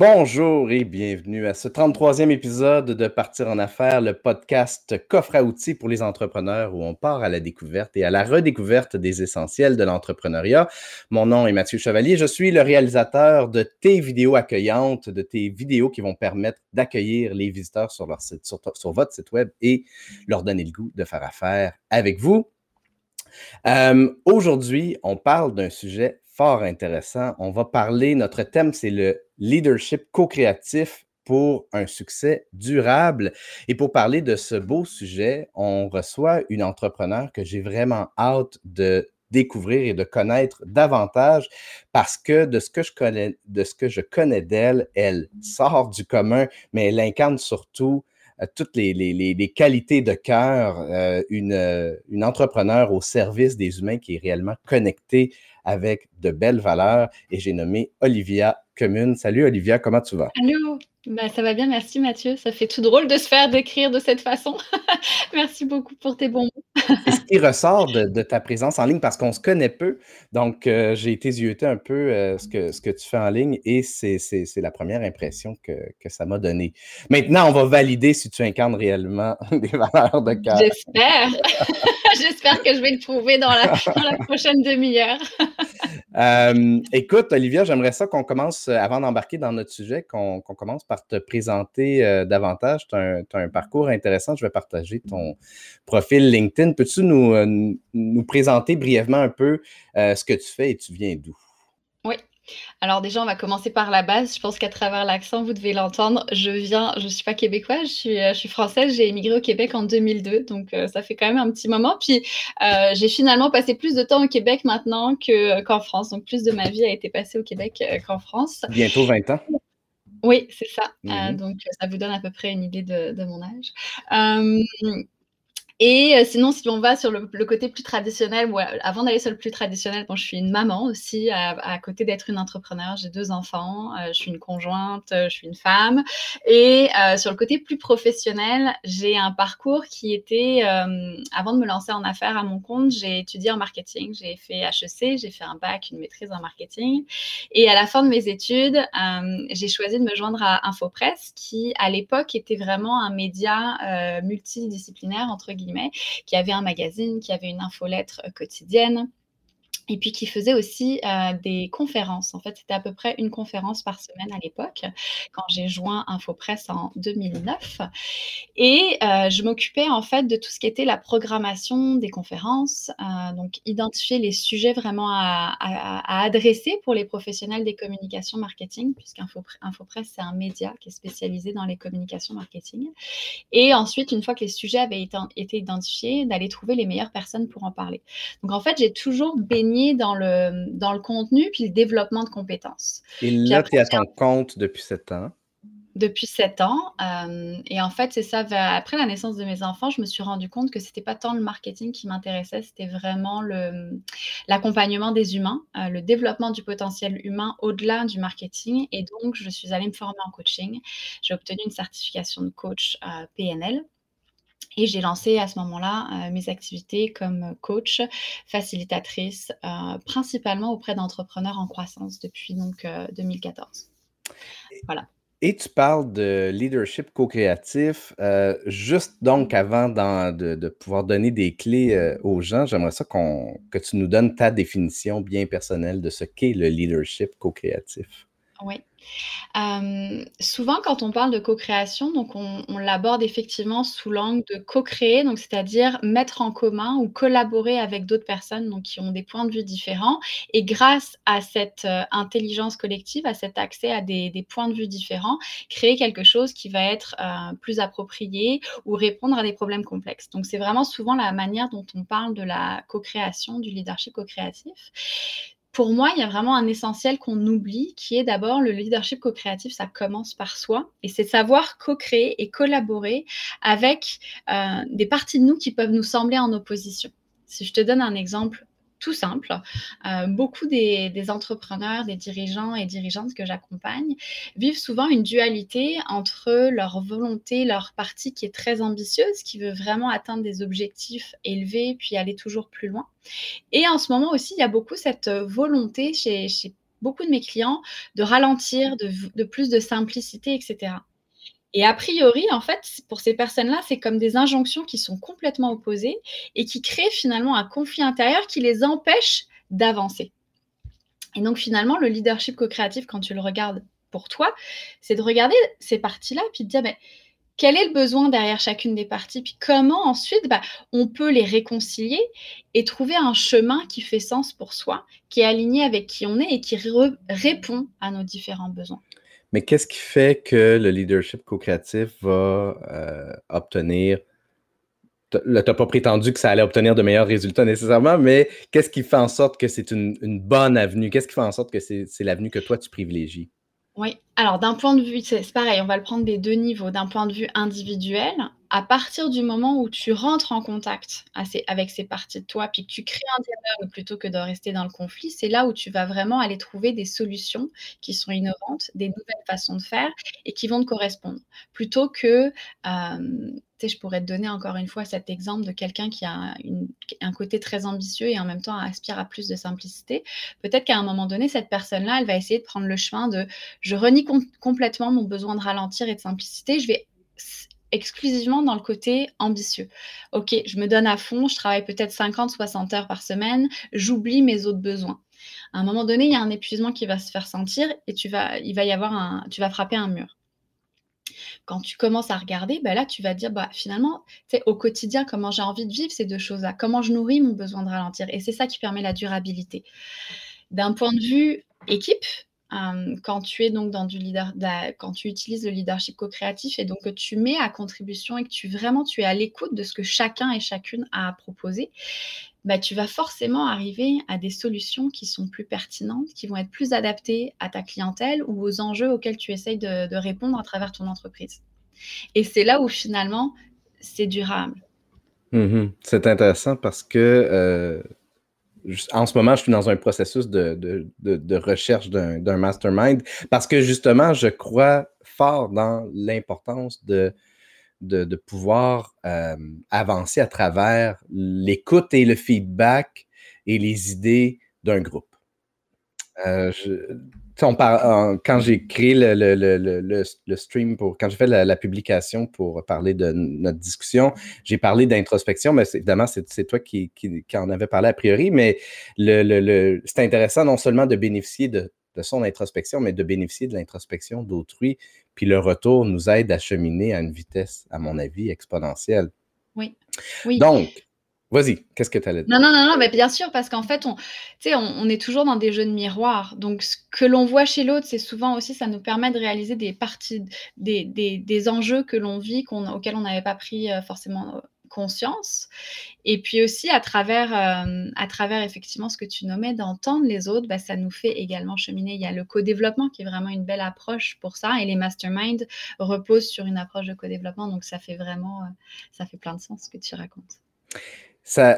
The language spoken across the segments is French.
Bonjour et bienvenue à ce 33e épisode de Partir en affaires, le podcast coffre à outils pour les entrepreneurs où on part à la découverte et à la redécouverte des essentiels de l'entrepreneuriat. Mon nom est Mathieu Chevalier, je suis le réalisateur de tes vidéos accueillantes, de tes vidéos qui vont permettre d'accueillir les visiteurs sur, leur site, votre site web et leur donner le goût de faire affaire avec vous. Euh, aujourd'hui, on parle d'un sujet intéressant. On va parler, notre thème, c'est le leadership co-créatif pour un succès durable. Et pour parler de ce beau sujet, on reçoit une entrepreneur que j'ai vraiment hâte de découvrir et de connaître davantage parce que de ce que je connais, de ce que je connais d'elle, elle sort du commun, mais elle incarne surtout euh, toutes les, qualités de cœur, euh, une, une entrepreneur au service des humains qui est réellement connectée avec de belles valeurs. Et j'ai nommé Olivia Commune. Salut Olivia, comment tu vas? Allô, bah, ça va bien, merci Mathieu. Ça fait tout drôle de se faire décrire de cette façon. merci beaucoup pour tes bons mots. Et ce qui ressort de, ta présence en ligne, parce qu'on se connaît peu, donc euh, j'ai été un peu euh, ce, que, ce que tu fais en ligne et c'est la première impression que, que ça m'a donné. Maintenant, on va valider si tu incarnes réellement des valeurs de cœur. J'espère. J'espère que je vais le prouver dans la, dans la prochaine demi-heure. Euh, écoute, Olivia, j'aimerais ça qu'on commence, avant d'embarquer dans notre sujet, qu'on commence par te présenter davantage. Tu as, as, un parcours intéressant. Je vais partager ton profil LinkedIn peux-tu euh, nous, présenter brièvement un peu euh, ce que tu fais et tu viens d'où? Alors déjà, on va commencer par la base. Je pense qu'à travers l'accent, vous devez l'entendre. Je viens, je ne suis pas québécoise, je suis, euh, je suis française. J'ai émigré au Québec en 2002, donc ça fait quand même un petit moment. Puis j'ai finalement passé plus de temps au Québec maintenant qu'en France. Donc plus de ma vie a été passée au Québec qu'en France. Bientôt 20 ans. Oui, c'est ça. Mmh donc ça vous donne à peu près une idée de, de mon âge. Et euh, sinon, si on va sur le, côté plus traditionnel, avant d'aller sur le plus traditionnel, bon, je suis une maman aussi, à, côté d'être une entrepreneur, j'ai deux enfants, euh, je suis une conjointe, euh, je suis une femme. Et sur le côté plus professionnel, j'ai un parcours qui était, avant de me lancer en affaires à mon compte, j'ai étudié en marketing, j'ai fait HEC, j'ai fait un bac, une maîtrise en marketing. Et à la fin de mes études, j'ai choisi de me joindre à Infopresse, qui à l'époque était vraiment un média multidisciplinaire, entre guillemets qui avait un magazine, qui avait une infolettre euh, quotidienne et puis qui faisait aussi euh, des conférences. En fait, c'était à peu près une conférence par semaine à l'époque, quand j'ai joint InfoPresse en 2009. Et euh, je m'occupais en fait de tout ce qui était la programmation des conférences, euh, donc identifier les sujets vraiment à, adresser pour les professionnels des communications marketing, puisqu'InfoPresse, c'est un média qui est spécialisé dans les communications marketing. Et ensuite, une fois que les sujets avaient été, été identifiés, d'aller trouver les meilleures personnes pour en parler. Donc en fait, j'ai toujours baigné dans le, dans le contenu puis le développement de compétences. Et là, tu es à ton compte depuis sept ans. Depuis sept ans. Euh, et en fait, c'est ça. Après la naissance de mes enfants, je me suis rendu compte que c'était pas tant le marketing qui m'intéressait, c'était vraiment l'accompagnement des humains, euh, le développement du potentiel humain au-delà du marketing. Et donc, je suis allée me former en coaching. J'ai obtenu une certification de coach euh, PNL. Et j'ai lancé à ce moment-là euh, mes activités comme coach, facilitatrice, euh, principalement auprès d'entrepreneurs en croissance depuis donc 2014. Euh, voilà. Et tu parles de leadership co-créatif. juste donc avant de, de, pouvoir donner des clés aux gens, j'aimerais ça que tu nous donnes ta définition bien personnelle de ce qu'est le leadership co-créatif. Oui. Souvent, quand on parle de co-création, on l'aborde effectivement sous l'angle de co-créer, donc c'est-à-dire mettre en commun ou collaborer avec d'autres personnes, qui ont des points de vue différents. Et grâce à cette, intelligence collective, à cet accès à des points de vue différents, créer quelque chose qui va être, plus approprié ou répondre à des problèmes complexes. Donc c'est vraiment souvent la manière dont on parle de la co-création, du leadership co-créatif pour moi, il y a vraiment un essentiel qu'on oublie, qui est d'abord le leadership co-créatif, ça commence par soi, et c'est savoir co-créer et collaborer avec euh, des parties de nous qui peuvent nous sembler en opposition. Si je te donne un exemple tout simple. Euh, beaucoup des, entrepreneurs, des dirigeants et dirigeantes que j'accompagne vivent souvent une dualité entre leur volonté, leur partie qui est très ambitieuse, qui veut vraiment atteindre des objectifs élevés, puis aller toujours plus loin. Et en ce moment aussi, il y a beaucoup cette volonté chez, beaucoup de mes clients de ralentir, de plus de simplicité, etc. Et a priori, en fait, pour ces personnes-là, c'est comme des injonctions qui sont complètement opposées et qui créent finalement un conflit intérieur qui les empêche d'avancer. Et donc finalement, le leadership co-créatif, quand tu le regardes pour toi, c'est de regarder ces parties-là, puis de dire, mais quel est le besoin derrière chacune des parties, puis comment ensuite bah, on peut les réconcilier et trouver un chemin qui fait sens pour soi, qui est aligné avec qui on est et qui répond à nos différents besoins? Mais qu'est-ce qui fait que le leadership co-créatif va euh, obtenir tu n'as pas prétendu que ça allait obtenir de meilleurs résultats nécessairement, mais qu'est-ce qui fait en sorte que c'est une, bonne avenue? Qu'est-ce qui fait en sorte que c'est l'avenue que toi, tu privilégies? Oui, alors d'un point de vue, c'est pareil, on va le prendre des deux niveaux. D'un point de vue individuel, à partir du moment où tu rentres en contact avec ces parties de toi, puis que tu crées un dialogue plutôt que de rester dans le conflit, c'est là où tu vas vraiment aller trouver des solutions qui sont innovantes, des nouvelles façons de faire et qui vont te correspondre. Plutôt que, euh, je pourrais te donner encore une fois cet exemple de quelqu'un qui a un côté très ambitieux et en même temps aspire à plus de simplicité. Peut-être qu'à un moment donné, cette personne-là, elle va essayer de prendre le chemin de je renie complètement mon besoin de ralentir et de simplicité, je vais exclusivement dans le côté ambitieux. Ok, je me donne à fond, je travaille peut-être 50, 60 heures par semaine, j'oublie mes autres besoins. À un moment donné, il y a un épuisement qui va se faire sentir et tu vas, y avoir tu vas frapper un mur. Quand tu commences à regarder, ben là, tu vas dire, bah, finalement, au quotidien, comment j'ai envie de vivre ces deux choses-là, comment je nourris mon besoin de ralentir? Et c'est ça qui permet la durabilité. D'un point de vue équipe, quand tu es donc dans du leader, quand tu utilises le leadership co-créatif et donc que tu mets à contribution et que tu vraiment tu es à l'écoute de ce que chacun et chacune a à proposer, bah, tu vas forcément arriver à des solutions qui sont plus pertinentes, qui vont être plus adaptées à ta clientèle ou aux enjeux auxquels tu essayes de, répondre à travers ton entreprise. Et c'est là où finalement c'est durable. Mmh c'est intéressant parce que euh, en ce moment, je suis dans un processus de, recherche d'un mastermind parce que justement, je crois fort dans l'importance de, de, pouvoir euh, avancer à travers l'écoute et le feedback et les idées d'un groupe. Euh, quand j'ai créé le, stream, pour, quand j'ai fait la, publication pour parler de notre discussion, j'ai parlé d'introspection, mais évidemment, c'est toi qui, en avais parlé a priori, mais c'est intéressant non seulement de bénéficier de, son introspection, mais de bénéficier de l'introspection d'autrui. Puis le retour nous aide à cheminer à une vitesse, à mon avis, exponentielle. Oui. oui. Donc, Vas-y, qu'est-ce que tu allais dire? Non, non, non, non, mais bien sûr, parce qu'en fait, on, on, on est toujours dans des jeux de miroir. Donc, ce que l'on voit chez l'autre, c'est souvent aussi, ça nous permet de réaliser des parties, des, des, des enjeux que l'on vit, qu'on, auxquels on n'avait pas pris euh, forcément euh, conscience. Et puis aussi, à travers, euh, à travers effectivement ce que tu nommais, d'entendre les autres, bah, ça nous fait également cheminer. Il y a le co-développement qui est vraiment une belle approche pour ça. Et les masterminds reposent sur une approche de co-développement. Donc, ça fait vraiment, ça fait plein de sens ce que tu racontes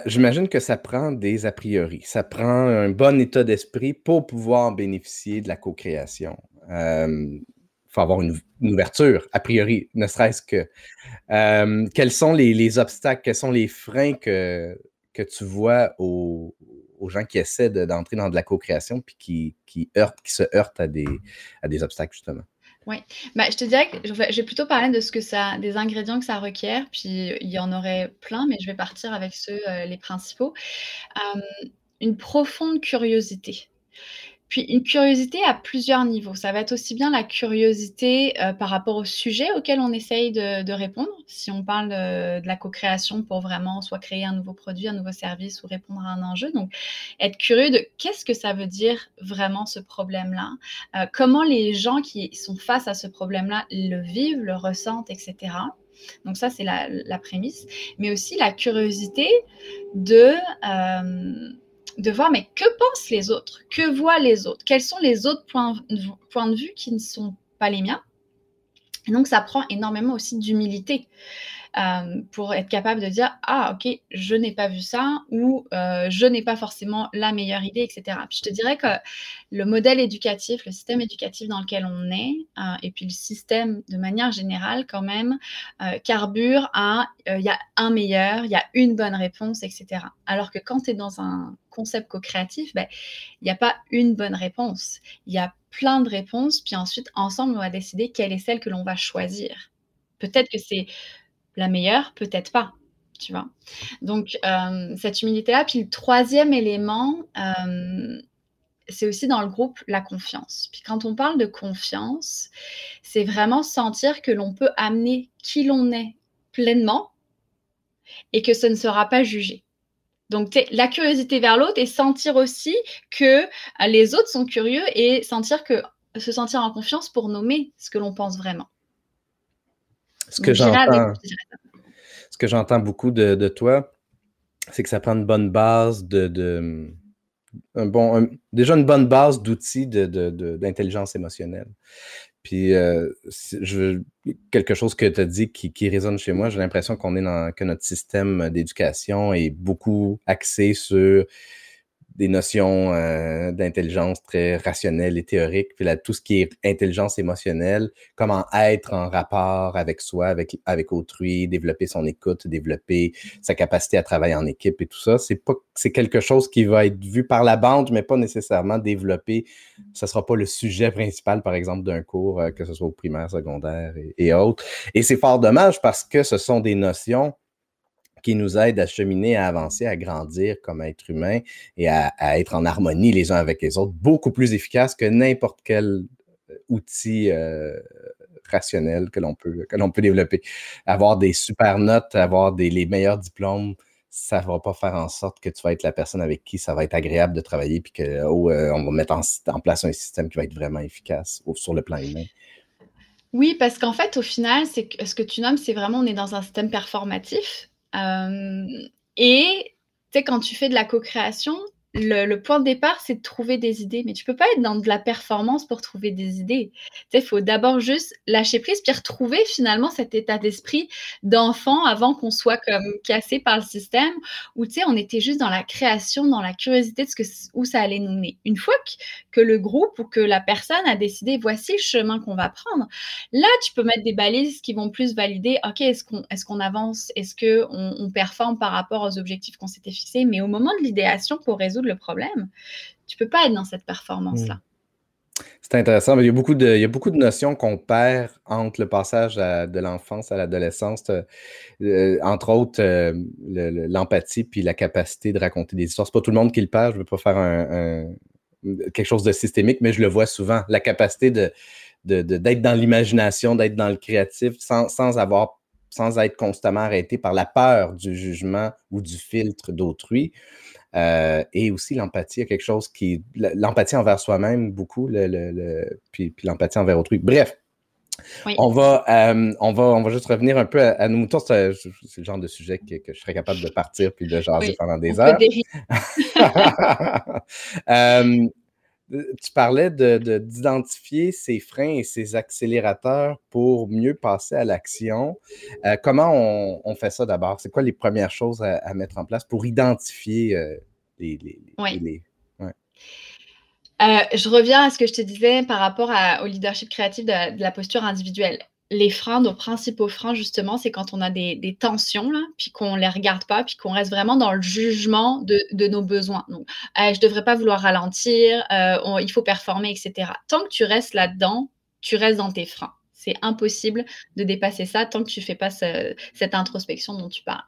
j'imagine que ça prend des a priori. Ça prend un bon état d'esprit pour pouvoir bénéficier de la co-création. Il faut avoir une, ouverture, a priori, ne serait-ce que. quels sont les, obstacles, quels sont les freins que, que tu vois aux, gens qui essaient d'entrer dans de la co-création puis qui, qui, qui se heurtent à des, à des obstacles, justement? Oui, bah, je te dirais que je vais plutôt parler de ce que ça des ingrédients que ça requiert, puis il y en aurait plein, mais je vais partir avec ceux, euh, les principaux. une profonde curiosité. Puis une curiosité à plusieurs niveaux. Ça va être aussi bien la curiosité euh, par rapport au sujet auquel on essaye de, répondre. Si on parle de, la co-création pour vraiment soit créer un nouveau produit, un nouveau service ou répondre à un enjeu. Donc, être curieux de qu'est-ce que ça veut dire vraiment ce problème-là, euh, comment les gens qui sont face à ce problème-là le vivent, le ressentent, etc. Donc ça, c'est la, prémisse. Mais aussi la curiosité de... Euh, de voir, mais que pensent les autres? Que voient les autres? Quels sont les autres points, de vue qui ne sont pas les miens? Et donc, ça prend énormément aussi d'humilité. Euh, pour être capable de dire ah ok je n'ai pas vu ça ou euh, je n'ai pas forcément la meilleure idée etc. Je te dirais que le modèle éducatif, le système éducatif dans lequel on est et puis le système de manière générale quand même carbure à il y a un meilleur, il y a une bonne réponse etc. Alors que quand tu es dans un concept co-créatif, ben, il n'y a pas une bonne réponse. Il y a plein de réponses, puis ensuite, ensemble, on va décider quelle est celle que l'on va choisir. Peut-être que c'est la meilleure, peut-être pas. Tu vois. Donc, euh, cette humilité-là. Puis le troisième élément, euh, c'est aussi dans le groupe la confiance. Puis quand on parle de confiance, c'est vraiment sentir que l'on peut amener qui l'on est pleinement et que ce ne sera pas jugé. Donc, la curiosité vers l'autre et sentir aussi que euh, les autres sont curieux et sentir que se sentir en confiance pour nommer ce que l'on pense vraiment. Ce que j'entends, ce que j'entends beaucoup de, toi, c'est que ça prend une bonne base de, un bon, déjà une bonne base d'outils d'intelligence émotionnelle. Puis, euh, je, quelque chose que tu as dit qui, qui, résonne chez moi, j'ai l'impression qu'on est dans, que notre système d'éducation est beaucoup axé sur des notions euh, d'intelligence très rationnelles et théoriques. Puis là, tout ce qui est intelligence émotionnelle, comment être en rapport avec soi, avec, avec autrui, développer son écoute, développer sa capacité à travailler en équipe et tout ça, c'est pas c'est quelque chose qui va être vu par la bande, mais pas nécessairement développé. Ce sera pas le sujet principal, par exemple, d'un cours, euh, que ce soit au primaire, secondaire et, et autres. Et c'est fort dommage parce que ce sont des notions qui nous aident à cheminer, à avancer, à grandir comme être humain et à, être en harmonie les uns avec les autres, beaucoup plus efficace que n'importe quel euh, outil euh, rationnel que l'on peut, que l'on peut développer. Avoir des super notes, avoir les meilleurs diplômes, ça ne va pas faire en sorte que tu vas être la personne avec qui ça va être agréable de travailler puis qu'on oh, euh, va mettre en, place un système qui va être vraiment efficace sur le plan humain. Oui, parce qu'en fait, au final, c'est ce que tu nommes, c'est vraiment on est dans un système performatif. Euh, et tu sais, quand tu fais de la co-création, le, point de départ, c'est de trouver des idées. Mais tu peux pas être dans de la performance pour trouver des idées. Il faut d'abord juste lâcher prise, puis retrouver finalement cet état d'esprit d'enfant avant qu'on soit comme cassé par le système, où on était juste dans la création, dans la curiosité de ce que, où ça allait nous mener. Une fois que, que le groupe ou que la personne a décidé, voici le chemin qu'on va prendre, là, tu peux mettre des balises qui vont plus valider, OK, est-ce qu'on est avance, est-ce qu'on on performe par rapport aux objectifs qu'on s'était fixés, mais au moment de l'idéation pour résoudre le problème, tu peux pas être dans cette performance-là. Hmm. C'est intéressant. Il y, a beaucoup de, il y a beaucoup de notions qu'on perd entre le passage de l'enfance à l'adolescence. Euh, entre autres, euh, l'empathie puis la capacité de raconter des histoires. C'est pas tout le monde qui le perd. Je ne veux pas faire un, quelque chose de systémique, mais je le vois souvent. La capacité de, d'être dans l'imagination, d'être dans le créatif sans, sans, avoir, sans être constamment arrêté par la peur du jugement ou du filtre d'autrui. Euh, et aussi l'empathie, quelque chose qui. L'empathie envers soi-même, beaucoup, le, puis, l'empathie envers autrui. Bref, On, va, euh, on, va, on va juste revenir un peu à, nos moutons. C'est le genre de sujet que, je serais capable de partir puis de jaser pendant des heures. euh, tu parlais d'identifier de, ses freins et ses accélérateurs pour mieux passer à l'action. Euh, comment on, fait ça d'abord? C'est quoi les premières choses à, mettre en place pour identifier euh, les, les, euh, je reviens à ce que je te disais par rapport au leadership créatif de la posture individuelle les freins, nos principaux freins, justement, c'est quand on a des, tensions, là, puis qu'on ne les regarde pas, puis qu'on reste vraiment dans le jugement de, nos besoins. Donc, je ne devrais pas vouloir ralentir, euh, il faut performer, etc. Tant que tu restes là-dedans, tu restes dans tes freins. C'est impossible de dépasser ça tant que tu ne fais pas cette introspection dont tu parles.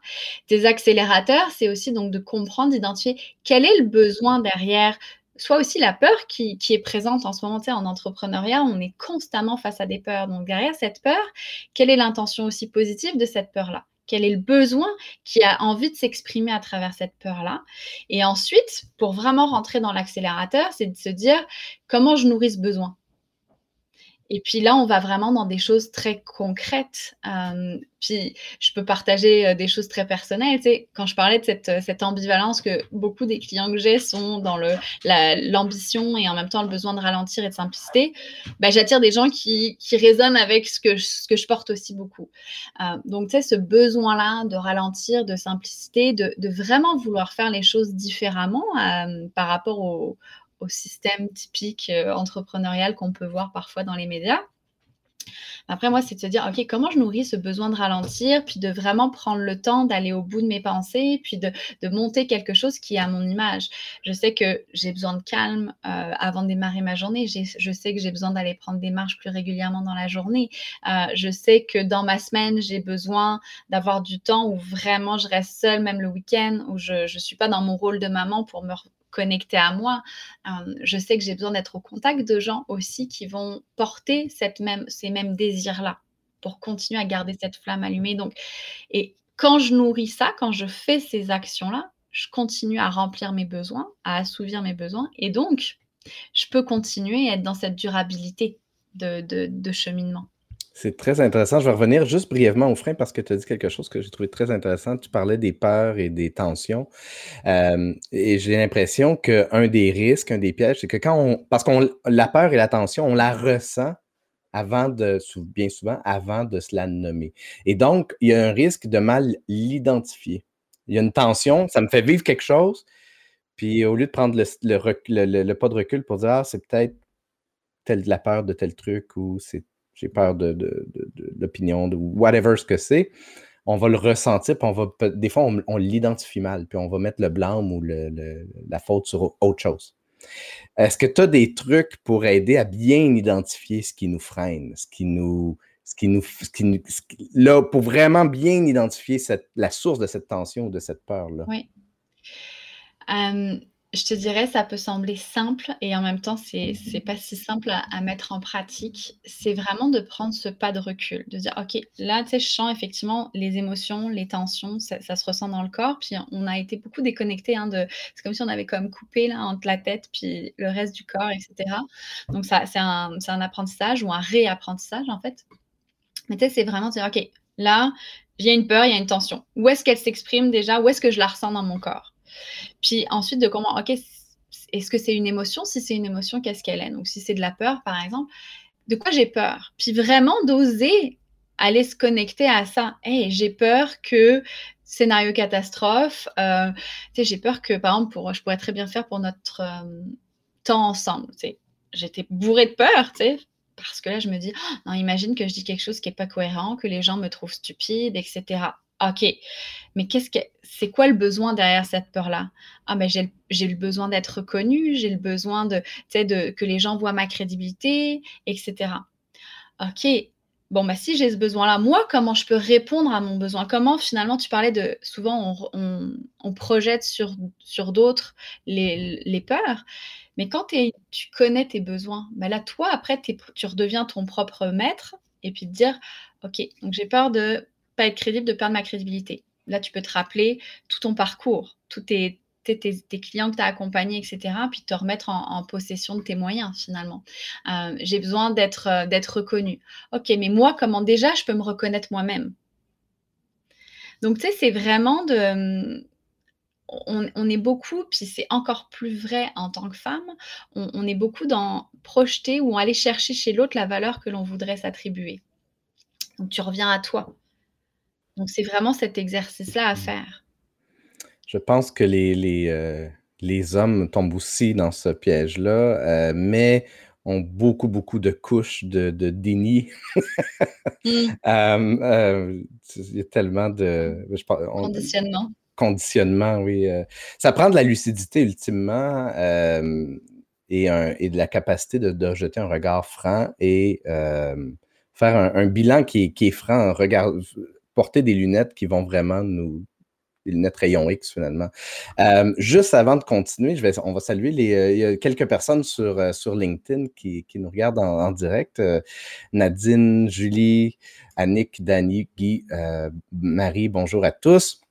Tes accélérateurs, c'est aussi donc de comprendre, d'identifier quel est le besoin derrière soit aussi la peur qui, est présente en ce moment. en entrepreneuriat, on est constamment face à des peurs. Donc derrière cette peur, quelle est l'intention aussi positive de cette peur-là? Quel est le besoin qui a envie de s'exprimer à travers cette peur-là? Et ensuite, pour vraiment rentrer dans l'accélérateur, c'est de se dire comment je nourris ce besoin? Et puis là, on va vraiment dans des choses très concrètes. Euh, puis je peux partager euh, des choses très personnelles. Tu sais, quand je parlais de cette, cette, ambivalence que beaucoup des clients que j'ai sont dans l'ambition et en même temps le besoin de ralentir et de simplicité, bah, j'attire des gens qui, qui, résonnent avec ce que, que je porte aussi beaucoup. Euh, donc, tu sais, ce besoin-là de ralentir, de simplicité, de, de, vraiment vouloir faire les choses différemment par rapport au, au système typique euh, entrepreneurial qu'on peut voir parfois dans les médias. Après, moi, c'est de se dire, OK, comment je nourris ce besoin de ralentir, puis de vraiment prendre le temps d'aller au bout de mes pensées, puis de, monter quelque chose qui est à mon image. Je sais que j'ai besoin de calme euh, avant de démarrer ma journée. Je sais que j'ai besoin d'aller prendre des marches plus régulièrement dans la journée. Euh, je sais que dans ma semaine, j'ai besoin d'avoir du temps où vraiment je reste seule, même le week-end, où je ne suis pas dans mon rôle de maman pour me connecter à moi. Euh, je sais que j'ai besoin d'être au contact de gens aussi qui vont porter ces mêmes désirs-là pour continuer à garder cette flamme allumée. Donc, et quand je nourris ça, quand je fais ces actions-là, je continue à remplir mes besoins, à assouvir mes besoins. Et donc, je peux continuer à être dans cette durabilité de cheminement. C'est très intéressant. Je vais revenir juste brièvement au frein parce que tu as dit quelque chose que j'ai trouvé très intéressant. Tu parlais des peurs et des tensions. Euh, et j'ai l'impression qu'un des risques, un des pièges, c'est que quand on. Parce qu'on la peur et la tension, on la ressent avant de, bien souvent, avant de se la nommer. Et donc, il y a un risque de mal l'identifier. Il y a une tension, ça me fait vivre quelque chose. Puis au lieu de prendre le, pas de recul pour dire, ah, c'est peut-être la peur de tel truc ou c'est j'ai peur de, l'opinion, de whatever ce que c'est, on va le ressentir, puis on va, des fois, on, l'identifie mal, puis on va mettre le blâme ou la faute sur autre chose. Est-ce que tu as des trucs pour aider à bien identifier ce qui nous freine, ce qui nous. Ce qui nous, là, pour vraiment bien identifier la source de cette tension ou de cette peur-là? Oui je te dirais, ça peut sembler simple et en même temps, c'est n'est pas si simple à, mettre en pratique. C'est vraiment de prendre ce pas de recul, de dire, OK, là, tu sais, je sens effectivement les émotions, les tensions, ça, se ressent dans le corps. Puis on a été beaucoup déconnectés. Hein, de, c'est comme si on avait comme coupé là, entre la tête puis le reste du corps, etc. Donc, ça, c'est un, un apprentissage ou un réapprentissage, en fait. Mais tu sais, c'est vraiment de dire, OK, là, il y a une peur, il y a une tension. Où est-ce qu'elle s'exprime déjà? Où est-ce que je la ressens dans mon corps? Puis ensuite, de comment, OK, est-ce que c'est une émotion? Si c'est une émotion, qu'est-ce qu'elle est? Donc, si c'est de la peur, par exemple, de quoi j'ai peur? Puis vraiment d'oser aller se connecter à ça. Hey, j'ai peur que scénario catastrophe, euh, j'ai peur que, par exemple, pour, je pourrais très bien faire pour notre euh, temps ensemble. J'étais bourrée de peur, parce que là, je me dis, oh, non, imagine que je dis quelque chose qui n'est pas cohérent, que les gens me trouvent stupide, etc. OK, mais qu'est-ce que c'est quoi le besoin derrière cette peur-là? Ah ben j'ai le besoin d'être reconnue, j'ai le besoin de, de que les gens voient ma crédibilité, etc. OK. Bon, bah, si j'ai ce besoin-là, moi, comment je peux répondre à mon besoin? Comment finalement, tu parlais de souvent on, projette sur, sur d'autres les, les, peurs, mais quand tu connais tes besoins, bah là, toi, après, tu redeviens ton propre maître et puis te dire, OK, donc j'ai peur de pas être crédible, de perdre ma crédibilité. Là, tu peux te rappeler tout ton parcours, tous tes, clients que tu as accompagnés, etc., puis te remettre en, possession de tes moyens finalement. Euh, j'ai besoin d'être euh, d'être reconnu. Ok, mais moi, comment déjà je peux me reconnaître moi-même? Donc, tu sais, c'est vraiment de... On, est beaucoup, puis c'est encore plus vrai en tant que femme, on est beaucoup dans projeter ou aller chercher chez l'autre la valeur que l'on voudrait s'attribuer. Donc, tu reviens à toi. Donc, c'est vraiment cet exercice-là à faire. Je pense que les, les, euh, les hommes tombent aussi dans ce piège-là, euh, mais ont beaucoup, beaucoup de couches de, de déni. Mmh. Euh, il y a tellement de... conditionnement. Conditionnement, oui. ça prend de la lucidité, ultimement, et, un, et, de la capacité de, de, jeter un regard franc et faire un, bilan qui est, qui est franc, regard, porter des lunettes qui vont vraiment nous, des lunettes rayon X finalement. Euh, juste avant de continuer, on va saluer les, euh, il y a quelques personnes sur, euh, sur LinkedIn qui, qui, nous regardent en, direct. Nadine, Julie, Annick, Dani, Guy, Marie, bonjour à tous.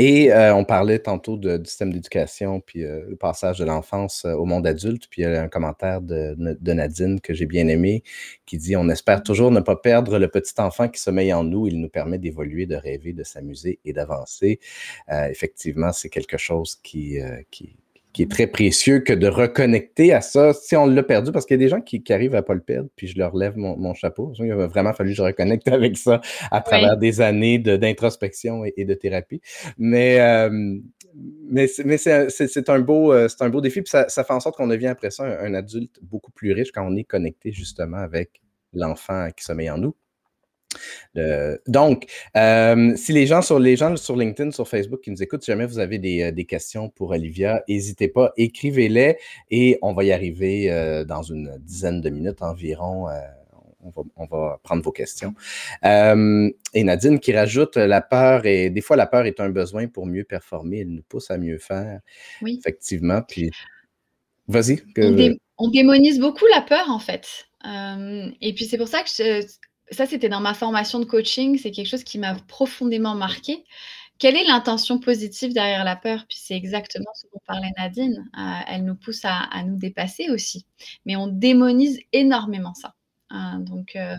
Et euh, on parlait tantôt du système d'éducation, puis euh, le passage de l'enfance euh, au monde adulte. Puis il y a un commentaire de, Nadine que j'ai bien aimé qui dit On espère toujours ne pas perdre le petit enfant qui sommeille en nous. Il nous permet d'évoluer, de rêver, de s'amuser et d'avancer. effectivement, c'est quelque chose qui, qui, qui est très précieux que de reconnecter à ça si on l'a perdu, parce qu'il y a des gens qui, arrivent à ne pas le perdre, puis je leur lève mon, chapeau. Il a vraiment fallu que je reconnecte avec ça à travers des années d'introspection et, de thérapie. Mais, euh, mais, c'est un, beau, euh, un beau défi, puis ça, fait en sorte qu'on devient après ça un, adulte beaucoup plus riche quand on est connecté justement avec l'enfant qui sommeille en nous. Euh, donc, euh, si les gens, sur, les gens sur LinkedIn, sur Facebook qui nous écoutent, si jamais vous avez des, euh, questions pour Olivia, n'hésitez pas, écrivez-les et on va y arriver dans une dizaine de minutes environ. On va, prendre vos questions. et Nadine qui rajoute la peur, et des fois la peur est un besoin pour mieux performer, elle nous pousse à mieux faire. Oui. Effectivement. Puis, vas-y. On, démonise beaucoup la peur en fait. et puis c'est pour ça que je, ça, c'était dans ma formation de coaching, c'est quelque chose qui m'a profondément marqué. Quelle est l'intention positive derrière la peur? Puis c'est exactement ce dont parlait Nadine. Euh, elle nous pousse à, nous dépasser aussi. Mais on démonise énormément ça. Hein. donc, euh,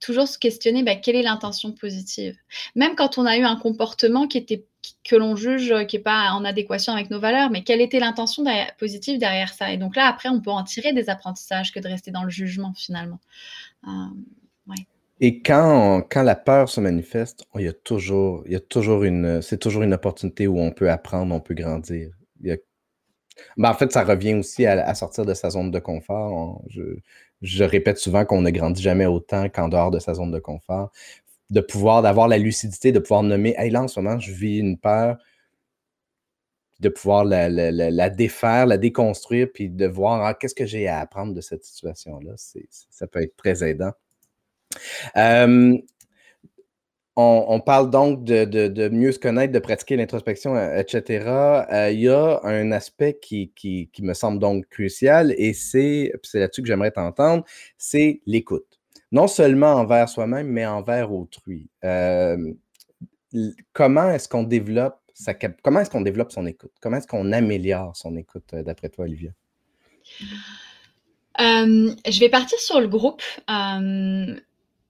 toujours se questionner bah, quelle est l'intention positive? Même quand on a eu un comportement qui était que l'on juge qui n'est pas en adéquation avec nos valeurs, mais quelle était l'intention positive derrière ça? Et donc là, après, on peut en tirer des apprentissages que de rester dans le jugement finalement. Euh, et quand, quand la peur se manifeste, il y a toujours, il y a toujours une, c'est toujours une opportunité où on peut apprendre, on peut grandir. Ben, en fait, ça revient aussi à, sortir de sa zone de confort. je, répète souvent qu'on ne grandit jamais autant qu'en dehors de sa zone de confort. De pouvoir, d'avoir la lucidité, de pouvoir nommer, hey, là, en ce moment, je vis une peur, de pouvoir la, défaire, la déconstruire, puis de voir ah, qu'est-ce que j'ai à apprendre de cette situation-là? Ça peut être très aidant. Euh, on, parle donc de, mieux se connaître, de pratiquer l'introspection, euh, etc. Euh, il y a un aspect qui, me semble donc crucial et c'est, là-dessus que j'aimerais t'entendre, c'est l'écoute. Non seulement envers soi-même, mais envers autrui. comment est-ce qu'on développe sa, comment est-ce qu'on développe son écoute? Comment est-ce qu'on améliore son écoute, d'après toi, Olivia? je vais partir sur le groupe.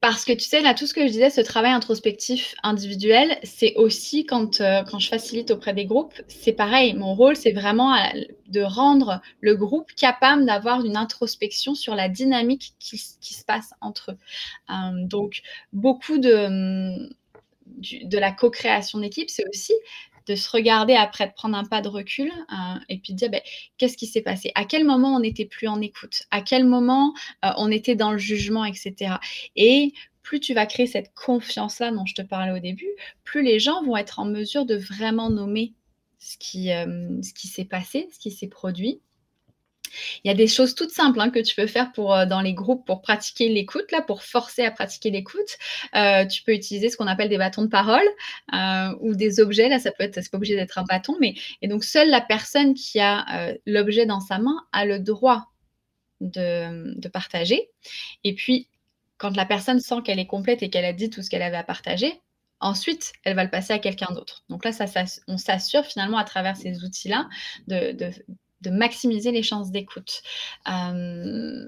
Parce que tu sais, là, tout ce que je disais, ce travail introspectif individuel, c'est aussi quand, euh, quand je facilite auprès des groupes, c'est pareil. Mon rôle, c'est vraiment de rendre le groupe capable d'avoir une introspection sur la dynamique qui, se passe entre eux. Euh, donc, beaucoup de, de la co-création d'équipe, c'est aussi de se regarder après, de prendre un pas de recul euh, et puis de dire ben, qu'est-ce qui s'est passé? À quel moment on n'était plus en écoute? À quel moment euh, on était dans le jugement, etc. Et plus tu vas créer cette confiance-là dont je te parlais au début, plus les gens vont être en mesure de vraiment nommer ce qui, euh, ce qui s'est passé, ce qui s'est produit il y a des choses toutes simples hein, que tu peux faire pour, euh, dans les groupes pour pratiquer l'écoute, là, pour forcer à pratiquer l'écoute. Euh, tu peux utiliser ce qu'on appelle des bâtons de parole euh, ou des objets. Là, ça peut être, c'est pas obligé d'être un bâton, mais et donc seule la personne qui a l'objet dans sa main a le droit de, partager. Et puis, quand la personne sent qu'elle est complète et qu'elle a dit tout ce qu'elle avait à partager, Ensuite, elle va le passer à quelqu'un d'autre. Donc là, ça, on s'assure finalement à travers ces outils-là de, de maximiser les chances d'écoute. Euh,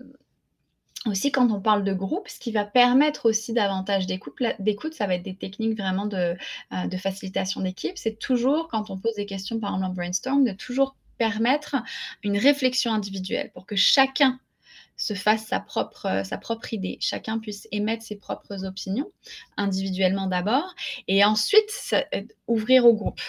aussi, quand on parle de groupe, ce qui va permettre aussi davantage d'écoute, ça va être des techniques vraiment de, euh, de facilitation d'équipe. C'est toujours, quand on pose des questions, par exemple en brainstorm, de toujours permettre une réflexion individuelle pour que chacun se fasse sa propre, propre idée, chacun puisse émettre ses propres opinions individuellement d'abord, et ensuite euh, ouvrir au groupe.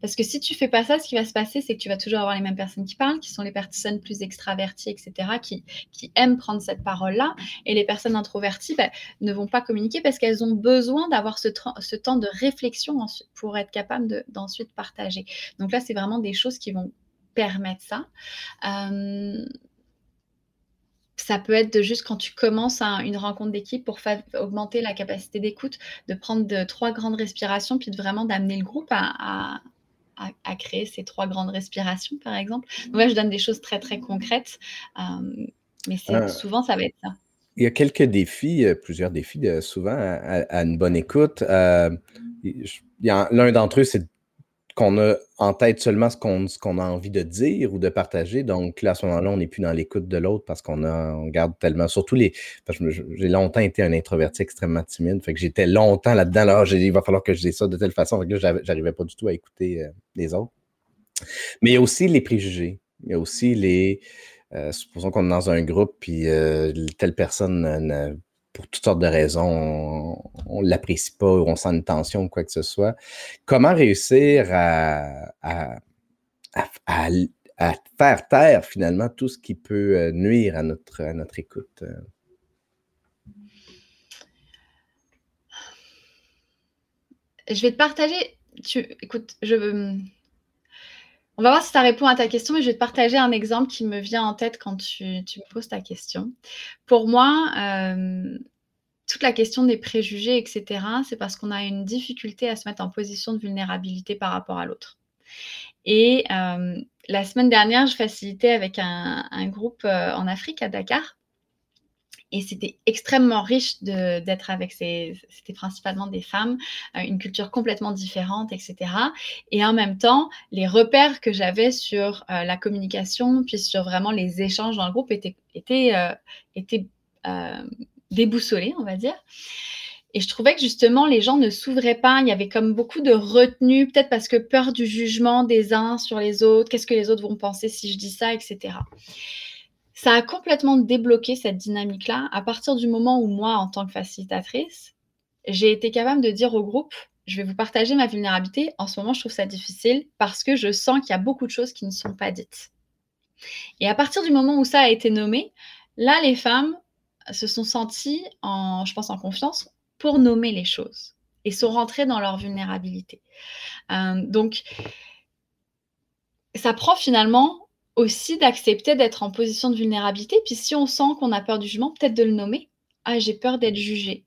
Parce que si tu fais pas ça, ce qui va se passer, c'est que tu vas toujours avoir les mêmes personnes qui parlent, qui sont les personnes plus extraverties, etc., qui, qui aiment prendre cette parole-là. Et les personnes introverties ben, ne vont pas communiquer parce qu'elles ont besoin d'avoir ce, temps de réflexion pour être capables d'ensuite partager. Donc là, c'est vraiment des choses qui vont permettre ça. Ça peut être de juste quand tu commences une rencontre d'équipe pour augmenter la capacité d'écoute, de prendre de, trois grandes respirations, puis de vraiment d'amener le groupe à, créer ces trois grandes respirations, par exemple. Donc là, je donne des choses très, très concrètes, euh, mais euh, souvent, ça va être ça. Il y a quelques défis, euh, plusieurs défis, souvent, à, une bonne écoute. L'un d'entre eux, c'est qu'on a en tête seulement ce qu'on a envie de dire ou de partager. Donc là, à ce moment-là, on n'est plus dans l'écoute de l'autre parce qu'on on garde tellement. Surtout les. J'ai longtemps été un introverti extrêmement timide. Fait que j'étais longtemps là-dedans. Là, il va falloir que je dise ça de telle façon. Fait que là, j'arrivais pas du tout à écouter euh, les autres. Mais il y a aussi les préjugés. Il y a aussi les. Euh, supposons qu'on est dans un groupe, puis euh, telle personne pour toutes sortes de raisons, on ne l'apprécie pas ou on sent une tension ou quoi que ce soit. Comment réussir à, faire taire finalement tout ce qui peut euh, nuire à notre, à notre écoute? Je vais te partager. Tu, écoute, je, on va voir si ça répond à ta question, mais je vais te partager un exemple qui me vient en tête quand tu, me poses ta question. Pour moi, euh, toute la question des préjugés, etc., c'est parce qu'on a une difficulté à se mettre en position de vulnérabilité par rapport à l'autre. Et euh, la semaine dernière, je facilitais avec un, groupe euh, en Afrique, à Dakar. Et c'était extrêmement riche d'être avec ces, c'était principalement des femmes, euh, une culture complètement différente, etc. Et en même temps, les repères que j'avais sur euh, la communication, puis sur vraiment les échanges dans le groupe étaient, étaient, euh, étaient déboussolés, on va dire. Et je trouvais que justement, les gens ne s'ouvraient pas. Il y avait comme beaucoup de retenue, peut-être parce que peur du jugement des uns sur les autres. Qu'est-ce que les autres vont penser si je dis ça, etc ça a complètement débloqué cette dynamique-là à partir du moment où moi, en tant que facilitatrice, j'ai été capable de dire au groupe, je vais vous partager ma vulnérabilité. En ce moment, je trouve ça difficile parce que je sens qu'il y a beaucoup de choses qui ne sont pas dites. Et à partir du moment où ça a été nommé, là, les femmes se sont senties, en, je pense, en confiance pour nommer les choses et sont rentrées dans leur vulnérabilité. Euh, donc, ça prend finalement aussi d'accepter d'être en position de vulnérabilité. Puis si on sent qu'on a peur du jugement, peut-être de le nommer. Ah, j'ai peur d'être jugé,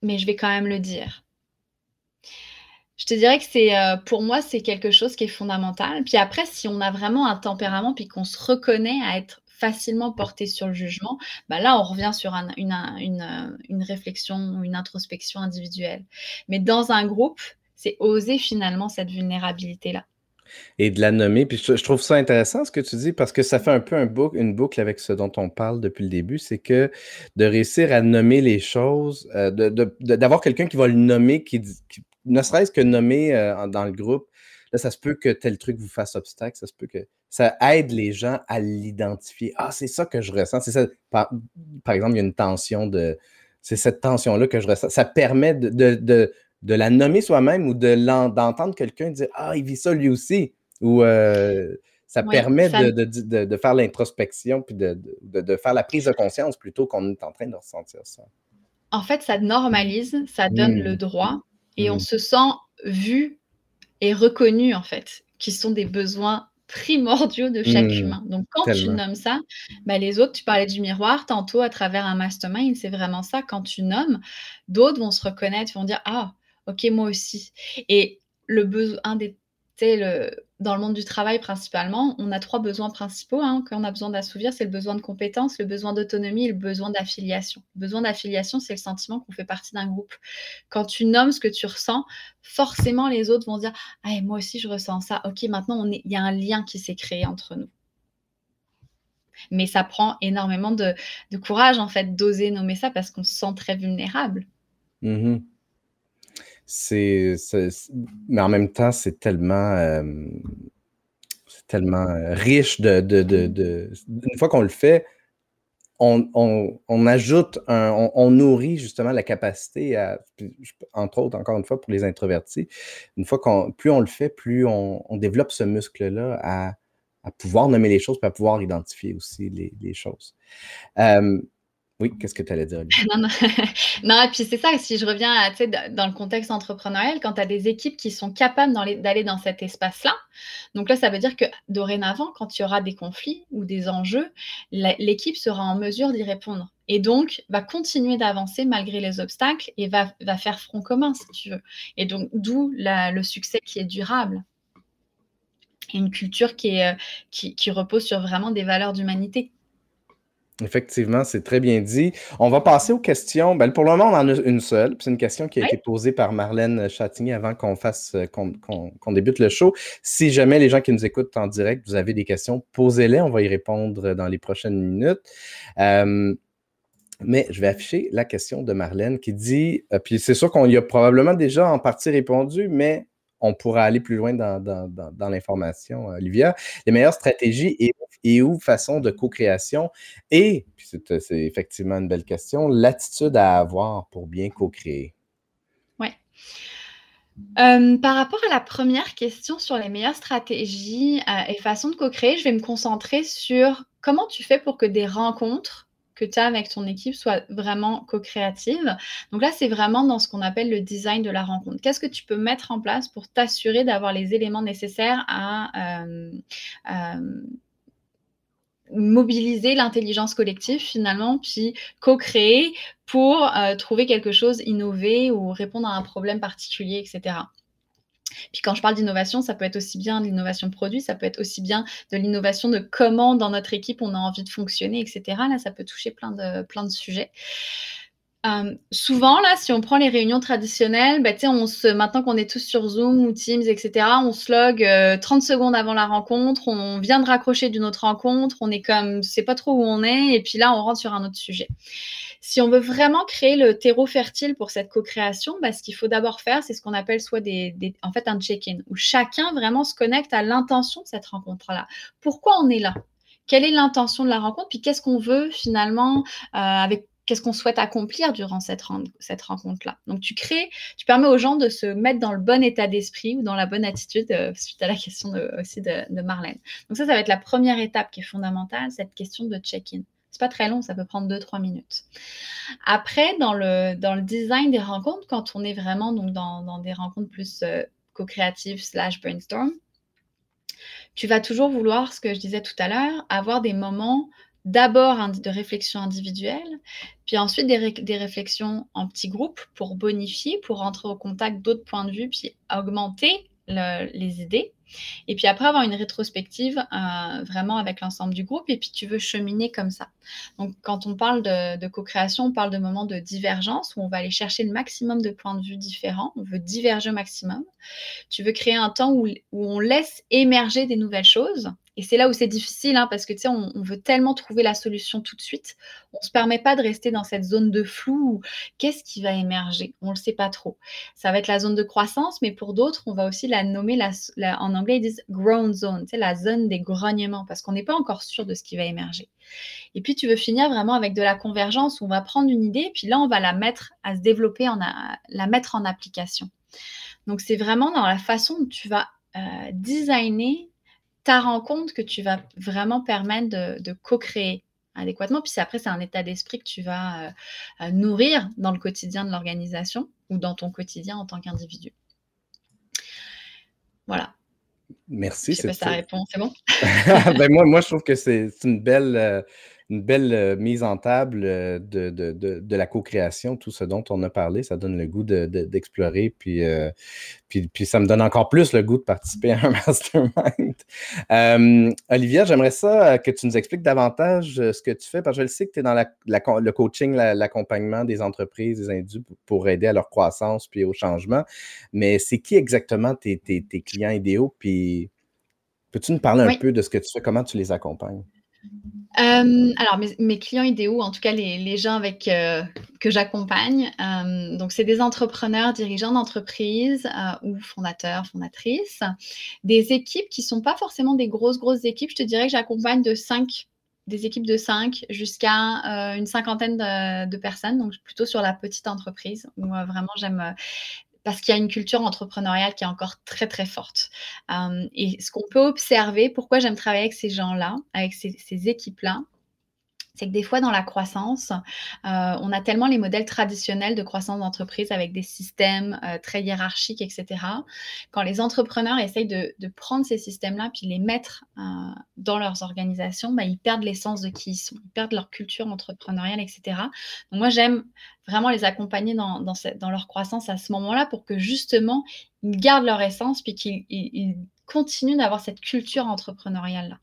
mais je vais quand même le dire. Je te dirais que c'est, euh, pour moi, c'est quelque chose qui est fondamental. Puis après, si on a vraiment un tempérament, puis qu'on se reconnaît à être facilement porté sur le jugement, bah là, on revient sur une, une, une réflexion, une introspection individuelle. Mais dans un groupe, c'est oser finalement cette vulnérabilité-là et de la nommer. Puis je, trouve ça intéressant ce que tu dis parce que ça fait un peu un une boucle avec ce dont on parle depuis le début, c'est que de réussir à nommer les choses, euh, d'avoir quelqu'un qui va le nommer, qui, ne serait-ce que nommer euh, dans le groupe, là, ça se peut que tel truc vous fasse obstacle, ça se peut que ça aide les gens à l'identifier. Ah, c'est ça que je ressens. C'est ça. Par, exemple, il y a une tension de. C'est cette tension-là que je ressens. Ça permet de de la nommer soi-même ou de d'entendre quelqu'un dire Ah, il vit ça lui aussi. Ou euh, ça permet De, faire l'introspection puis de, faire la prise de conscience plutôt qu'on est en train de ressentir ça. En fait, ça normalise, ça donne le mmh. droit et on mmh. se sent vu et reconnu, en fait, qui sont des besoins primordiaux de chaque mmh. humain. Donc, quand tu nommes ça, bah, les autres, tu parlais du miroir tantôt à travers un mastermind, c'est vraiment ça. Quand tu nommes, d'autres vont se reconnaître, vont dire Ah, ok, moi aussi. Et le besoin, un des, le, dans le monde du travail principalement, on a trois besoins principaux hein, qu'on a besoin d'assouvir. C'est le besoin de compétence, le besoin d'autonomie et le besoin d'affiliation. Le besoin d'affiliation, c'est le sentiment qu'on fait partie d'un groupe. Quand tu nommes ce que tu ressens, forcément les autres vont dire ah, moi aussi je ressens ça. Ok, maintenant il y a un lien qui s'est créé entre nous. Mais ça prend énormément de, courage en fait d'oser nommer ça parce qu'on se sent très vulnérable. Mmh c'est, mais en même temps, c'est tellement, euh, tellement euh, riche de, de, Une fois qu'on le fait, on, ajoute, on, nourrit justement la capacité à, entre autres, encore une fois, pour les introvertis, une fois qu'on, plus on le fait, plus on, développe ce muscle-là à, pouvoir nommer les choses, et à pouvoir identifier aussi les, choses. Euh, oui, qu'est-ce que tu allais dire? non, non. non, et puis c'est ça, si je reviens dans le contexte entrepreneurial, quand tu as des équipes qui sont capables d'aller dans cet espace-là, donc là, ça veut dire que dorénavant, quand il y aura des conflits ou des enjeux, l'équipe sera en mesure d'y répondre. Et donc, va continuer d'avancer malgré les obstacles et va, faire front commun, si tu veux. Et donc, d'où le succès qui est durable. Et une culture qui, qui repose sur vraiment des valeurs d'humanité. Effectivement, c'est très bien dit. On va passer aux questions. Ben, pour le moment, on en a une seule. C'est une question qui a été posée par Marlène Chatigny avant qu'on fasse euh, qu'on débute le show. Si jamais les gens qui nous écoutent en direct, vous avez des questions, posez-les. On va y répondre dans les prochaines minutes. Euh, mais je vais afficher la question de Marlène qui dit, euh, puis c'est sûr qu'on y a probablement déjà en partie répondu, mais on pourra aller plus loin dans, l'information, Olivia. Les meilleures stratégies et, et ou façons de co-création? Et, puis c'est effectivement une belle question, l'attitude à avoir pour bien co-créer. Oui. par rapport à la première question sur les meilleures stratégies et façons de co-créer, je vais me concentrer sur comment tu fais pour que des rencontres tu as avec ton équipe soit vraiment co-créative. Donc là, c'est vraiment dans ce qu'on appelle le design de la rencontre. Qu'est-ce que tu peux mettre en place pour t'assurer d'avoir les éléments nécessaires à euh, euh, mobiliser l'intelligence collective finalement, puis co-créer pour euh, trouver quelque chose, innové ou répondre à un problème particulier, etc. Puis quand je parle d'innovation, ça peut être aussi bien de l'innovation produit, ça peut être aussi bien de l'innovation de comment dans notre équipe on a envie de fonctionner, etc. Là, ça peut toucher plein de, plein de sujets. Euh, souvent, là, si on prend les réunions traditionnelles, bah, on maintenant qu'on est tous sur Zoom ou Teams, etc., on se log 30 euh, secondes avant la rencontre, on vient de raccrocher d'une autre rencontre, on est comme, c'est pas trop où on est, et puis là, on rentre sur un autre sujet. Si on veut vraiment créer le terreau fertile pour cette co-création, bah, ce qu'il faut d'abord faire, c'est ce qu'on appelle soit des, en fait un check-in, où chacun vraiment se connecte à l'intention de cette rencontre-là. Pourquoi on est là? Quelle est l'intention de la rencontre? Puis qu'est-ce qu'on veut finalement euh, avec qu'est-ce qu'on souhaite accomplir durant cette, cette rencontre-là. Donc, tu crées, tu permets aux gens de se mettre dans le bon état d'esprit ou dans la bonne attitude, euh, suite à la question aussi de, Marlène. Donc, ça, ça va être la première étape qui est fondamentale, cette question de check-in. C'est pas très long, ça peut prendre 2-3 minutes. Après, dans le, dans le design des rencontres, quand on est vraiment donc, dans, dans des rencontres plus euh, co-créatives slash brainstorm, tu vas toujours vouloir, ce que je disais tout à l'heure, avoir des moments d'abord de réflexion individuelle, puis ensuite des, réflexions en petits groupes pour bonifier, pour rentrer au contact d'autres points de vue, puis augmenter les idées. Et puis après, avoir une rétrospective euh, vraiment avec l'ensemble du groupe. Et puis, tu veux cheminer comme ça. Donc, quand on parle de, co-création, on parle de moments de divergence où on va aller chercher le maximum de points de vue différents. On veut diverger au maximum. Tu veux créer un temps où on laisse émerger des nouvelles choses et c'est là où c'est difficile, hein, parce que tu sais, on, veut tellement trouver la solution tout de suite. On ne se permet pas de rester dans cette zone de flou qu'est-ce qui va émerger? On ne le sait pas trop. Ça va être la zone de croissance, mais pour d'autres, on va aussi la nommer, en anglais, ils disent grown zone, tu la zone des grognements, parce qu'on n'est pas encore sûr de ce qui va émerger. Et puis, tu veux finir vraiment avec de la convergence où on va prendre une idée, puis là, on va la mettre à se développer, en la mettre en application. Donc, c'est vraiment dans la façon dont tu vas euh, designer ta rencontre que tu vas vraiment permettre de, co-créer adéquatement. Puis après, c'est un état d'esprit que tu vas euh, euh, nourrir dans le quotidien de l'organisation ou dans ton quotidien en tant qu'individu. Voilà. Merci. Je sais pas ça répond, c'est bon? ben moi, moi, je trouve que c'est une belle, euh, une belle euh, mise en table euh, de, de, de, la co-création, tout ce dont on a parlé. Ça donne le goût d'explorer, puis, euh, puis, puis, ça me donne encore plus le goût de participer à un mastermind. Olivia, j'aimerais ça que tu nous expliques davantage ce que tu fais, parce que je le sais que tu es dans la, le coaching, l'accompagnement des entreprises, des indus pour aider à leur croissance puis au changement. Mais c'est qui exactement tes, tes, tes, clients idéaux? Puis peux-tu nous parler un peu de ce que tu fais, comment tu les accompagnes? Euh, alors mes clients idéaux, en tout cas les gens avec, euh, que j'accompagne, euh, donc c'est des entrepreneurs, dirigeants d'entreprise, ou fondateurs, fondatrices. Des équipes qui sont pas forcément des grosses, grosses équipes. Je te dirais que j'accompagne de 5 des équipes de 5 jusqu'à, une cinquantaine de de personnes, donc plutôt sur la petite entreprise où, vraiment j'aime, parce qu'il y a une culture entrepreneuriale qui est encore très très forte. et ce qu'on peut observer, pourquoi j'aime travailler avec ces gens-là, avec ces, ces équipes-là, c'est que des fois dans la croissance, euh, on a tellement les modèles traditionnels de croissance d'entreprise avec des systèmes euh, très hiérarchiques, etc. Quand les entrepreneurs essayent de, prendre ces systèmes-là puis les mettre euh, dans leurs organisations, bah, ils perdent l'essence de qui ils sont, ils perdent leur culture entrepreneuriale, etc. Donc moi, j'aime vraiment les accompagner dans, leur croissance à ce moment-là pour que justement, ils gardent leur essence puis qu'ils continuent d'avoir cette culture entrepreneuriale-là.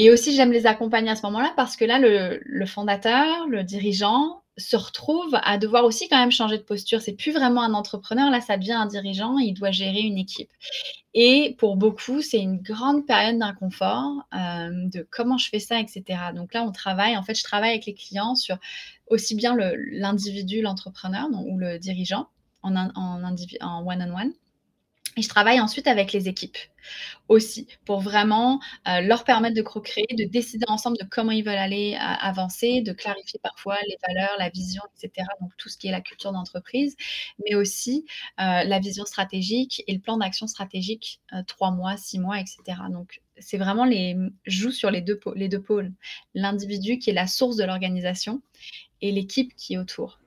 Et aussi, j'aime les accompagner à ce moment-là parce que là, le, fondateur, le dirigeant, se retrouve à devoir aussi quand même changer de posture. C'est plus vraiment un entrepreneur, là, ça devient un dirigeant, il doit gérer une équipe. Et pour beaucoup, c'est une grande période d'inconfort euh, de comment je fais ça, etc. Donc là, on travaille, en fait, je travaille avec les clients sur aussi bien l'individu, l'entrepreneur ou le dirigeant en one-on-one. -on -one, et je travaille ensuite avec les équipes aussi pour vraiment euh, leur permettre de co-créer, de décider ensemble de comment ils veulent aller euh, avancer, de clarifier parfois les valeurs, la vision, etc. Donc tout ce qui est la culture d'entreprise, mais aussi euh, la vision stratégique et le plan d'action stratégique, trois mois, six mois, etc. Donc c'est vraiment les joue sur les deux, les deux pôles, l'individu qui est la source de l'organisation et l'équipe qui est autour.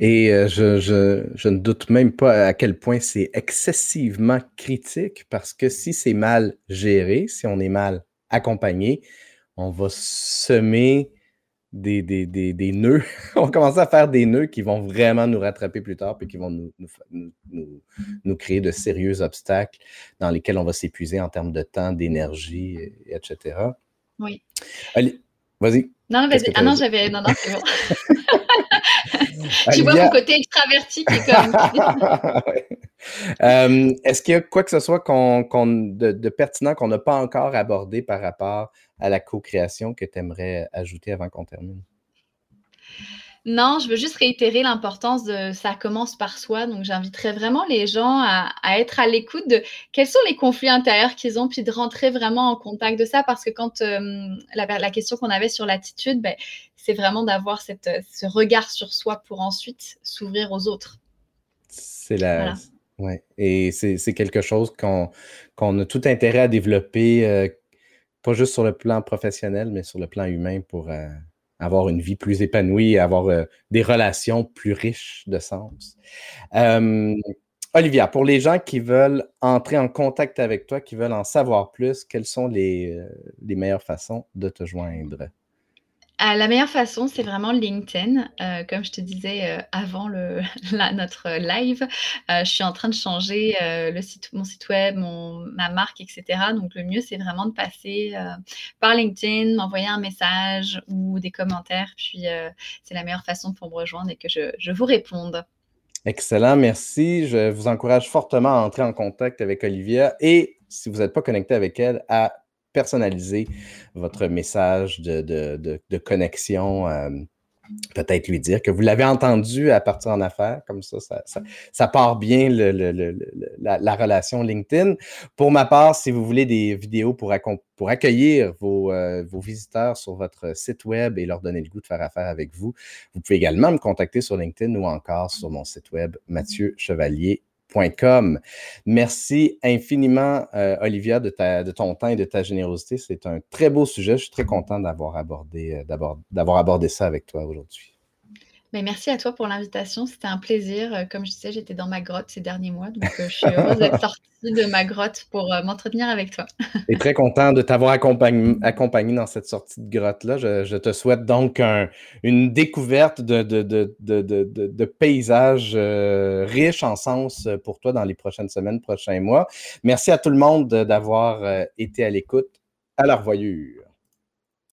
Et euh, je, ne doute même pas à quel point c'est excessivement critique parce que si c'est mal géré, si on est mal accompagné, on va semer des, des, nœuds. on va commencer à faire des nœuds qui vont vraiment nous rattraper plus tard et qui vont nous, nous, créer de sérieux obstacles dans lesquels on va s'épuiser en termes de temps, d'énergie, etc. Oui. Allez, vas-y. Non, vas-y. Ah non, j'avais. Non, non, c'est bon. tu vois mon côté extraverti qui est comme. Euh, est-ce qu'il y a quoi que ce soit de, pertinent qu'on n'a pas encore abordé par rapport à la co-création que tu aimerais ajouter avant qu'on termine? Non, je veux juste réitérer l'importance de ça commence par soi. Donc, j'inviterais vraiment les gens à, être à l'écoute de quels sont les conflits intérieurs qu'ils ont, puis de rentrer vraiment en contact de ça. Parce que quand euh, la, question qu'on avait sur l'attitude, ben, c'est vraiment d'avoir ce regard sur soi pour ensuite s'ouvrir aux autres. C'est la. Ouais. Et c'est quelque chose qu'on a tout intérêt à développer, euh, pas juste sur le plan professionnel, mais sur le plan humain pour. Euh, avoir une vie plus épanouie, avoir euh, des relations plus riches de sens. Olivia, pour les gens qui veulent entrer en contact avec toi, qui veulent en savoir plus, quelles sont les, euh, les meilleures façons de te joindre? Euh, la meilleure façon, c'est vraiment LinkedIn. Euh, comme je te disais euh, avant notre live, je suis en train de changer mon site web, ma marque, etc. Donc, le mieux, c'est vraiment de passer par LinkedIn, m'envoyer un message ou des commentaires. Puis, c'est la meilleure façon pour me rejoindre et que je, je vous réponde. Excellent, merci. Je vous encourage fortement à entrer en contact avec Olivia et si vous n'êtes pas connecté avec elle, à personnaliser votre message de, connexion. Euh, peut-être lui dire que vous l'avez entendu à partir en affaires, comme ça, ça, part bien la, relation LinkedIn. Pour ma part, si vous voulez des vidéos pour, accueillir vos, euh, vos, visiteurs sur votre site web et leur donner le goût de faire affaire avec vous, vous pouvez également me contacter sur LinkedIn ou encore sur mon site web Mathieu Chevalier Merci infiniment, euh, Olivia, de, ton temps et de ta générosité. C'est un très beau sujet. Je suis très content d'avoir abordé, euh, d'avoir abordé ça avec toi aujourd'hui. Mais merci à toi pour l'invitation. C'était un plaisir. Euh, comme je disais, j'étais dans ma grotte ces derniers mois. Donc, euh, je suis heureuse d'être sortie de ma grotte pour euh, m'entretenir avec toi. Et très content de t'avoir accompagné, accompagné, dans cette sortie de grotte-là. Je, te souhaite donc une découverte de, de, de, de paysages riches en sens pour toi dans les prochaines semaines, prochains mois. Merci à tout le monde d'avoir été à l'écoute. À la revoyure.